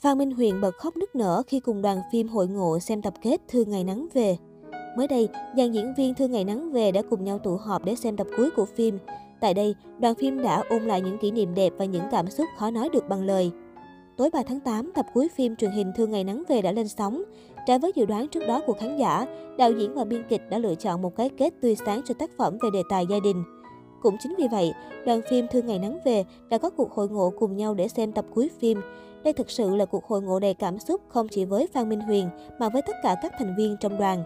Phan Minh Huyền bật khóc nức nở khi cùng đoàn phim hội ngộ xem tập kết Thương Ngày Nắng Về. Mới đây, dàn diễn viên Thương Ngày Nắng Về đã cùng nhau tụ họp để xem tập cuối của phim. Tại đây, đoàn phim đã ôn lại những kỷ niệm đẹp và những cảm xúc khó nói được bằng lời. Tối 3 tháng 8, tập cuối phim truyền hình Thương Ngày Nắng Về đã lên sóng. Trái với dự đoán trước đó của khán giả, đạo diễn và biên kịch đã lựa chọn một cái kết tươi sáng cho tác phẩm về đề tài gia đình. Cũng chính vì vậy, đoàn phim Thương Ngày Nắng Về đã có cuộc hội ngộ cùng nhau để xem tập cuối phim. Đây thực sự là cuộc hội ngộ đầy cảm xúc không chỉ với Phan Minh Huyền mà với tất cả các thành viên trong đoàn.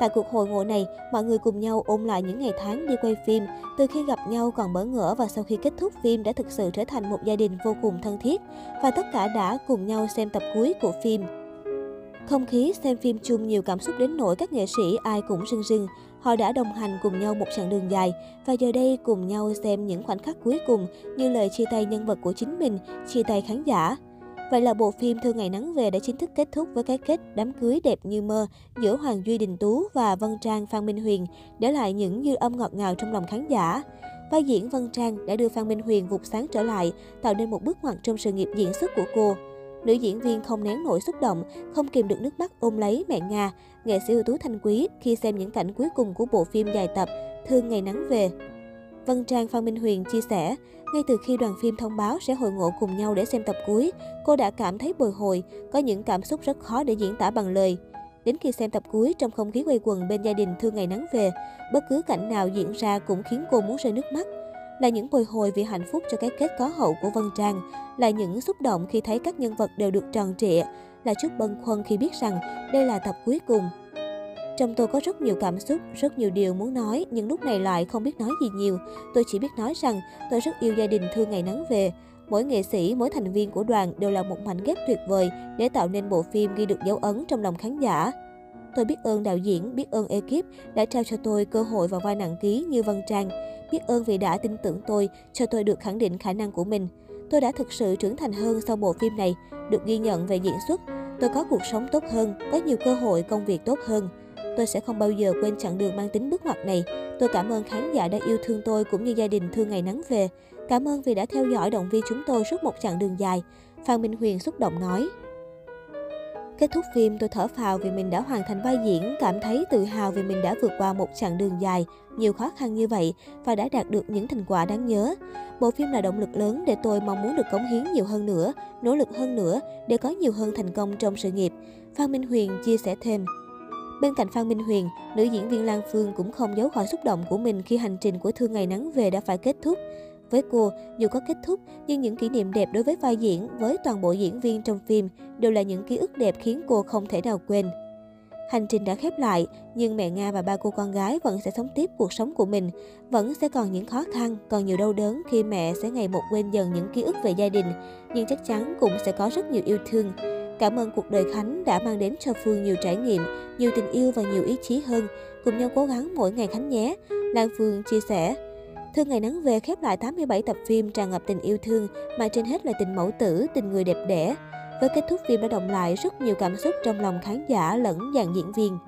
Tại cuộc hội ngộ này, mọi người cùng nhau ôn lại những ngày tháng đi quay phim, từ khi gặp nhau còn bỡ ngỡ và sau khi kết thúc phim đã thực sự trở thành một gia đình vô cùng thân thiết và tất cả đã cùng nhau xem tập cuối của phim. Không khí xem phim chung nhiều cảm xúc đến nỗi các nghệ sĩ ai cũng rưng rưng. Họ đã đồng hành cùng nhau một chặng đường dài và giờ đây cùng nhau xem những khoảnh khắc cuối cùng như lời chia tay nhân vật của chính mình, chia tay khán giả. Vậy là bộ phim Thương Ngày Nắng Về đã chính thức kết thúc với cái kết đám cưới đẹp như mơ giữa Hoàng Duy Đình Tú và Vân Trang Phan Minh Huyền, để lại những dư âm ngọt ngào trong lòng khán giả. Vai diễn Vân Trang đã đưa Phan Minh Huyền vụt sáng trở lại, tạo nên một bước ngoặt trong sự nghiệp diễn xuất của cô. Nữ diễn viên không nén nổi xúc động, không kìm được nước mắt ôm lấy mẹ Nga, nghệ sĩ ưu tú Thanh Quý khi xem những cảnh cuối cùng của bộ phim dài tập Thương Ngày Nắng Về. Vân Trang Phan Minh Huyền chia sẻ, ngay từ khi đoàn phim thông báo sẽ hội ngộ cùng nhau để xem tập cuối, cô đã cảm thấy bồi hồi, có những cảm xúc rất khó để diễn tả bằng lời. Đến khi xem tập cuối trong không khí quay quần bên gia đình thương ngày nắng về, bất cứ cảnh nào diễn ra cũng khiến cô muốn rơi nước mắt. Là những bồi hồi vì hạnh phúc cho cái kết có hậu của Vân Trang, là những xúc động khi thấy các nhân vật đều được tròn trịa, là chút bâng khuâng khi biết rằng đây là tập cuối cùng. Trong tôi có rất nhiều cảm xúc, rất nhiều điều muốn nói, nhưng lúc này lại không biết nói gì nhiều. Tôi chỉ biết nói rằng tôi rất yêu gia đình thương ngày nắng về. Mỗi nghệ sĩ, mỗi thành viên của đoàn đều là một mảnh ghép tuyệt vời để tạo nên bộ phim ghi được dấu ấn trong lòng khán giả. Tôi biết ơn đạo diễn, biết ơn ekip đã trao cho tôi cơ hội vào vai nặng ký như Vân Trang. Biết ơn vì đã tin tưởng tôi, cho tôi được khẳng định khả năng của mình. Tôi đã thực sự trưởng thành hơn sau bộ phim này, được ghi nhận về diễn xuất. Tôi có cuộc sống tốt hơn, có nhiều cơ hội công việc tốt hơn. Tôi sẽ không bao giờ quên chặng đường mang tính bước ngoặt này. Tôi cảm ơn khán giả đã yêu thương tôi cũng như gia đình thương ngày nắng về. Cảm ơn vì đã theo dõi động viên chúng tôi suốt một chặng đường dài. Phan Minh Huyền xúc động nói. Kết thúc phim, tôi thở phào vì mình đã hoàn thành vai diễn, cảm thấy tự hào vì mình đã vượt qua một chặng đường dài, nhiều khó khăn như vậy và đã đạt được những thành quả đáng nhớ. Bộ phim là động lực lớn để tôi mong muốn được cống hiến nhiều hơn nữa, nỗ lực hơn nữa để có nhiều hơn thành công trong sự nghiệp. Phan Minh Huyền chia sẻ thêm. Bên cạnh Phan Minh Huyền, nữ diễn viên Lan Phương cũng không giấu khỏi xúc động của mình khi hành trình của Thương Ngày Nắng về đã phải kết thúc. Với cô, dù có kết thúc, nhưng những kỷ niệm đẹp đối với vai diễn với toàn bộ diễn viên trong phim đều là những ký ức đẹp khiến cô không thể nào quên. Hành trình đã khép lại, nhưng mẹ Nga và ba cô con gái vẫn sẽ sống tiếp cuộc sống của mình. Vẫn sẽ còn những khó khăn, còn nhiều đau đớn khi mẹ sẽ ngày một quên dần những ký ức về gia đình. Nhưng chắc chắn cũng sẽ có rất nhiều yêu thương. Cảm ơn cuộc đời Khánh đã mang đến cho Phương nhiều trải nghiệm, nhiều tình yêu và nhiều ý chí hơn. Cùng nhau cố gắng mỗi ngày Khánh nhé. Lan Phương chia sẻ. Thương Ngày Nắng Về khép lại 87 tập phim tràn ngập tình yêu thương, mà trên hết là tình mẫu tử, tình người đẹp đẽ. Với kết thúc phim đã động lại rất nhiều cảm xúc trong lòng khán giả lẫn dàn diễn viên.